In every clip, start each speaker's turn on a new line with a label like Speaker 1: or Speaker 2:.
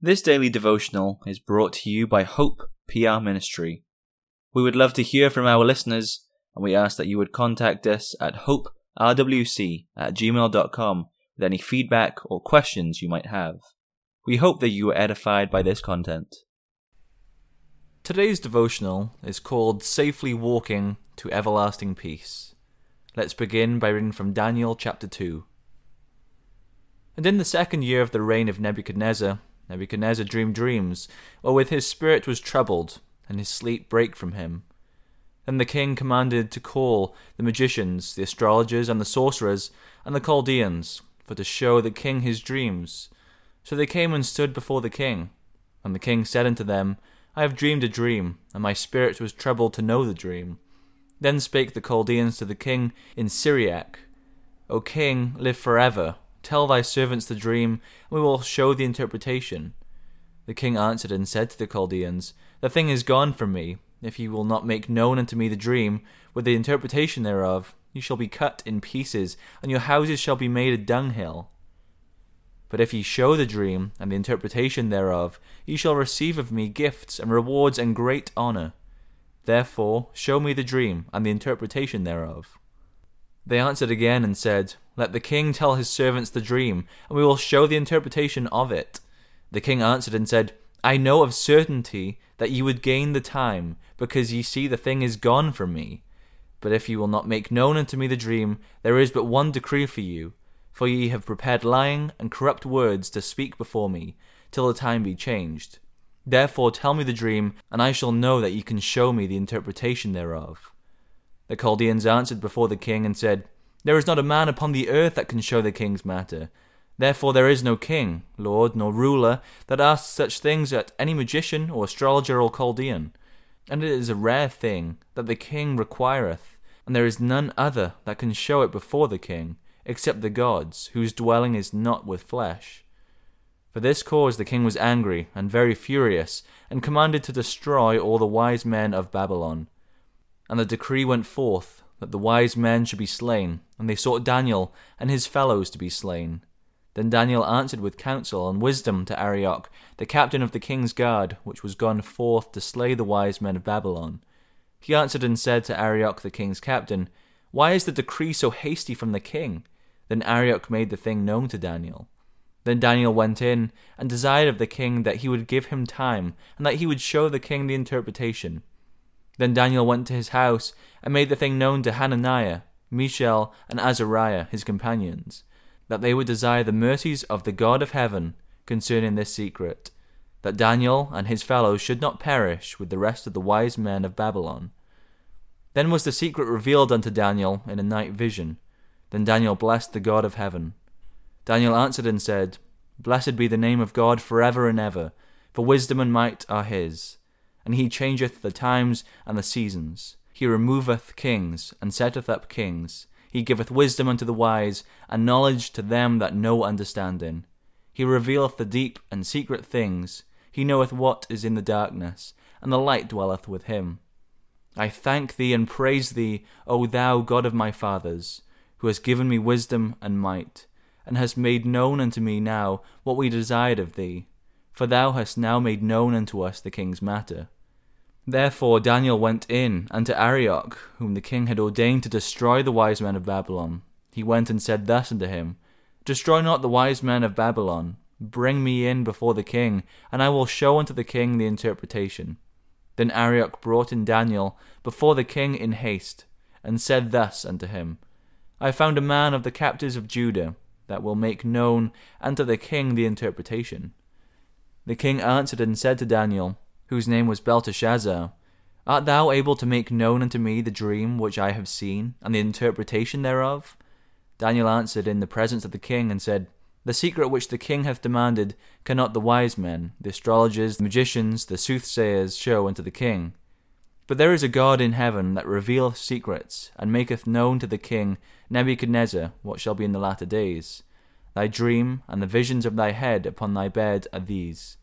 Speaker 1: This daily devotional is brought to you by Hope PR Ministry. We would love to hear from our listeners, and we ask that you would contact us at hoperwc at gmail.com with any feedback or questions you might have. We hope that you are edified by this content.
Speaker 2: Today's devotional is called Safely Walking to Everlasting Peace. Let's begin by reading from Daniel chapter 2. And in the second year of the reign of Nebuchadnezzar, Nebuchadnezzar dreamed dreams, wherewith his spirit was troubled, and his sleep brake from him. Then the king commanded to call the magicians, the astrologers, and the sorcerers, and the Chaldeans, for to show the king his dreams. So they came and stood before the king. And the king said unto them, I have dreamed a dream, and my spirit was troubled to know the dream. Then spake the Chaldeans to the king in Syriac, O king, live for ever. Tell thy servants the dream, and we will show the interpretation. The king answered and said to the Chaldeans, The thing is gone from me. If ye will not make known unto me the dream, with the interpretation thereof, ye shall be cut in pieces, and your houses shall be made a dunghill. But if ye show the dream, and the interpretation thereof, ye shall receive of me gifts and rewards and great honour. Therefore show me the dream, and the interpretation thereof. They answered again and said, Let the king tell his servants the dream, and we will show the interpretation of it. The king answered and said, I know of certainty that ye would gain the time, because ye see the thing is gone from me. But if ye will not make known unto me the dream, there is but one decree for you, for ye have prepared lying and corrupt words to speak before me, till the time be changed. Therefore tell me the dream, and I shall know that ye can show me the interpretation thereof. The Chaldeans answered before the king and said, There is not a man upon the earth that can show the king's matter. Therefore there is no king, lord, nor ruler that asks such things at any magician or astrologer or Chaldean. And it is a rare thing that the king requireth, and there is none other that can show it before the king, except the gods, whose dwelling is not with flesh. For this cause the king was angry and very furious, and commanded to destroy all the wise men of Babylon. And the decree went forth that the wise men should be slain, and they sought Daniel and his fellows to be slain. Then Daniel answered with counsel and wisdom to Arioch, the captain of the king's guard, which was gone forth to slay the wise men of Babylon. He answered and said to Arioch the king's captain, Why is the decree so hasty from the king? Then Arioch made the thing known to Daniel. Then Daniel went in and desired of the king that he would give him time, and that he would show the king the interpretation. Then Daniel went to his house and made the thing known to Hananiah, Mishael, and Azariah, his companions, that they would desire the mercies of the God of heaven concerning this secret, that Daniel and his fellows should not perish with the rest of the wise men of Babylon. Then was the secret revealed unto Daniel in a night vision. Then Daniel blessed the God of heaven. Daniel answered and said, Blessed be the name of God for ever and ever, for wisdom and might are his and he changeth the times and the seasons. He removeth kings, and setteth up kings. He giveth wisdom unto the wise, and knowledge to them that know understanding. He revealeth the deep and secret things. He knoweth what is in the darkness, and the light dwelleth with him. I thank thee and praise thee, O thou God of my fathers, who hast given me wisdom and might, and hast made known unto me now what we desired of thee. For thou hast now made known unto us the king's matter. Therefore Daniel went in unto Arioch, whom the king had ordained to destroy the wise men of Babylon. He went and said thus unto him, Destroy not the wise men of Babylon. Bring me in before the king, and I will show unto the king the interpretation. Then Arioch brought in Daniel before the king in haste, and said thus unto him, I found a man of the captives of Judah, that will make known unto the king the interpretation. The king answered and said to Daniel, whose name was Belteshazzar, Art thou able to make known unto me the dream which I have seen, and the interpretation thereof? Daniel answered in the presence of the king, and said, The secret which the king hath demanded cannot the wise men, the astrologers, the magicians, the soothsayers show unto the king. But there is a God in heaven that revealeth secrets, and maketh known to the king Nebuchadnezzar what shall be in the latter days. Thy dream and the visions of thy head upon thy bed are these.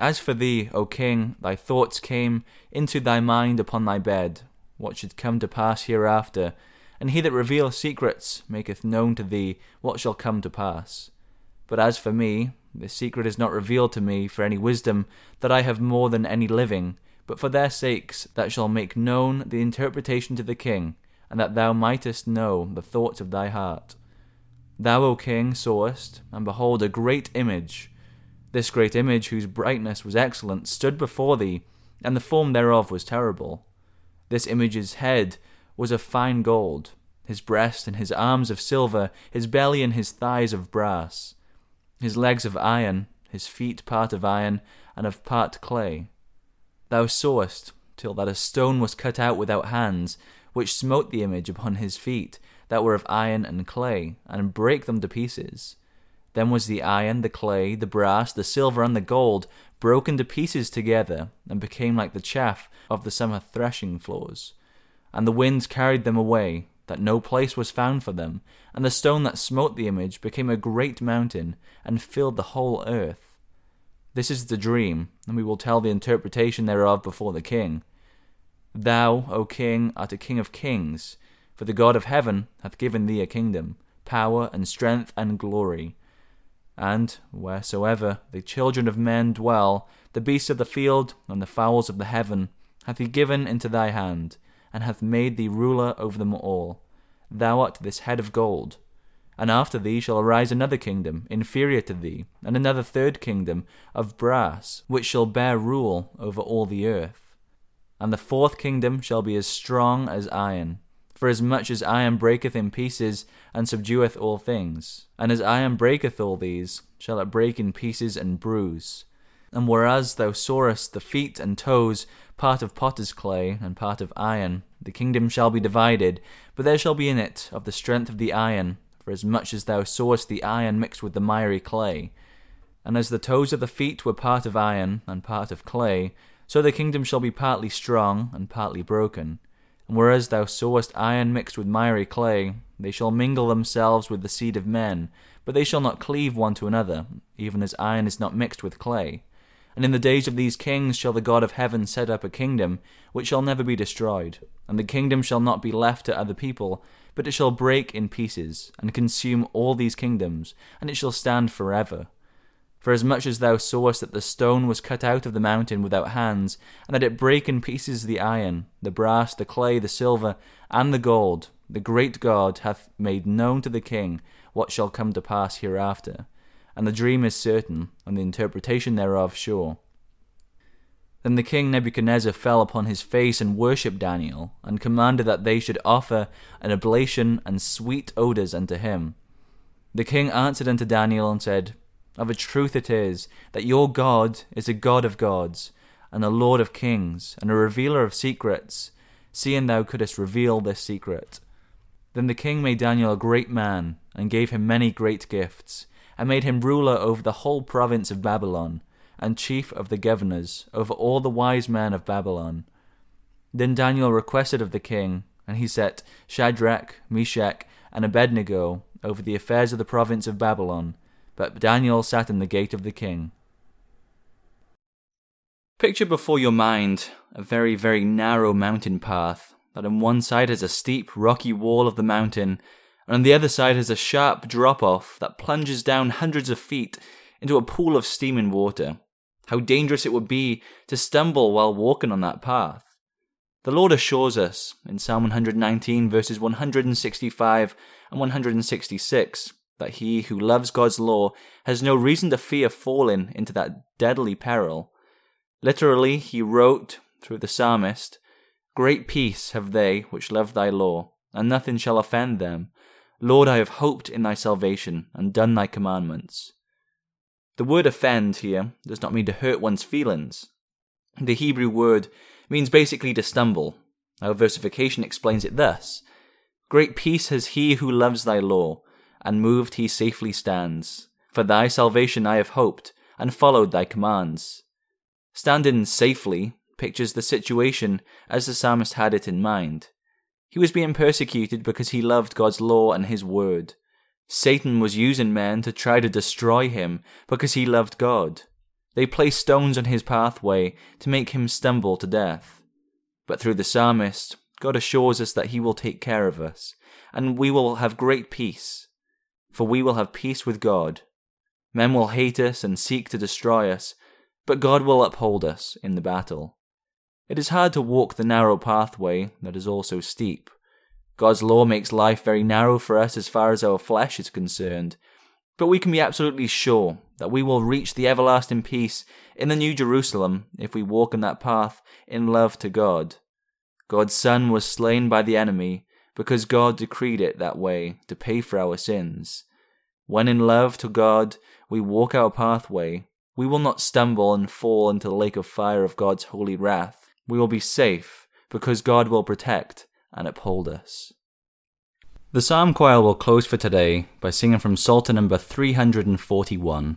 Speaker 2: As for thee, O king, thy thoughts came into thy mind upon thy bed, what should come to pass hereafter, and he that revealeth secrets maketh known to thee what shall come to pass. But as for me, This secret is not revealed to me for any wisdom that I have more than any living, but for their sakes that shall make known the interpretation to the king, and that thou mightest know the thoughts of thy heart. Thou, O king, sawest, and behold, a great image. This great image, whose brightness was excellent, stood before thee, and the form thereof was terrible. This image's head was of fine gold, his breast and his arms of silver, his belly and his thighs of brass, his legs of iron, his feet part of iron, and of part clay. Thou sawest, till that a stone was cut out without hands, which smote the image upon his feet, that were of iron and clay, and brake them to pieces. Then was the iron, the clay, the brass, the silver, and the gold broken to pieces together, and became like the chaff of the summer threshing floors. And the winds carried them away, that no place was found for them, and the stone that smote the image became a great mountain, and filled the whole earth. This is the dream, and we will tell the interpretation thereof before the king. Thou, O king, art a king of kings, for the God of heaven hath given thee a kingdom, power, and strength, and glory. And wheresoever the children of men dwell, the beasts of the field, and the fowls of the heaven, hath he given into thy hand, and hath made thee ruler over them all. Thou art this head of gold. And after thee shall arise another kingdom, inferior to thee, and another third kingdom, of brass, which shall bear rule over all the earth. And the fourth kingdom shall be as strong as iron. For as much as iron breaketh in pieces, and subdueth all things, and as iron breaketh all these, shall it break in pieces and bruise. And whereas thou sawest the feet and toes, part of potter's clay, and part of iron, the kingdom shall be divided, but there shall be in it of the strength of the iron, for as much as thou sawest the iron mixed with the miry clay. And as the toes of the feet were part of iron, and part of clay, so the kingdom shall be partly strong, and partly broken. And whereas thou sawest iron mixed with miry clay, they shall mingle themselves with the seed of men, but they shall not cleave one to another, even as iron is not mixed with clay. And in the days of these kings shall the God of heaven set up a kingdom which shall never be destroyed, and the kingdom shall not be left to other people, but it shall break in pieces, and consume all these kingdoms, and it shall stand forever. For as much as thou sawest that the stone was cut out of the mountain without hands, and that it brake in pieces the iron, the brass, the clay, the silver, and the gold, the great God hath made known to the king what shall come to pass hereafter and the dream is certain, and the interpretation thereof sure. Then the king Nebuchadnezzar fell upon his face and worshipped Daniel, and commanded that they should offer an oblation and sweet odours unto him. The king answered unto Daniel and said, Of a truth it is, that your God is a God of gods, and a Lord of kings, and a revealer of secrets, seeing thou couldst reveal this secret. Then the king made Daniel a great man, and gave him many great gifts and made him ruler over the whole province of Babylon, and chief of the governors over all the wise men of Babylon. Then Daniel requested of the king, and he set Shadrach, Meshach, and Abednego over the affairs of the province of Babylon, but Daniel sat in the gate of the king.
Speaker 1: Picture before your mind a very, very narrow mountain path that on one side has a steep, rocky wall of the mountain and on the other side has a sharp drop off that plunges down hundreds of feet into a pool of steaming water. How dangerous it would be to stumble while walking on that path. The Lord assures us in Psalm 119, verses 165 and 166, that he who loves God's law has no reason to fear falling into that deadly peril. Literally, he wrote through the psalmist, Great peace have they which love thy law, and nothing shall offend them. Lord, I have hoped in thy salvation and done thy commandments. The word offend here does not mean to hurt one's feelings. The Hebrew word means basically to stumble. Our versification explains it thus Great peace has he who loves thy law, and moved he safely stands. For thy salvation I have hoped, and followed thy commands. Standing safely pictures the situation as the psalmist had it in mind. He was being persecuted because he loved God's law and his word. Satan was using men to try to destroy him because he loved God. They placed stones on his pathway to make him stumble to death. But through the psalmist, God assures us that he will take care of us, and we will have great peace, for we will have peace with God.
Speaker 2: Men will hate us and seek to destroy us, but God will uphold us in the battle. It is hard to walk the narrow pathway that is also steep. God's law makes life very narrow for us as far as our flesh is concerned, but we can be absolutely sure that we will reach the everlasting peace in the New Jerusalem if we walk in that path in love to God. God's Son was slain by the enemy because God decreed it that way to pay for our sins. When in love to God we walk our pathway, we will not stumble and fall into the lake of fire of God's holy wrath. We will be safe because God will protect and uphold us. The Psalm Choir will close for today by singing from Psalter number 341.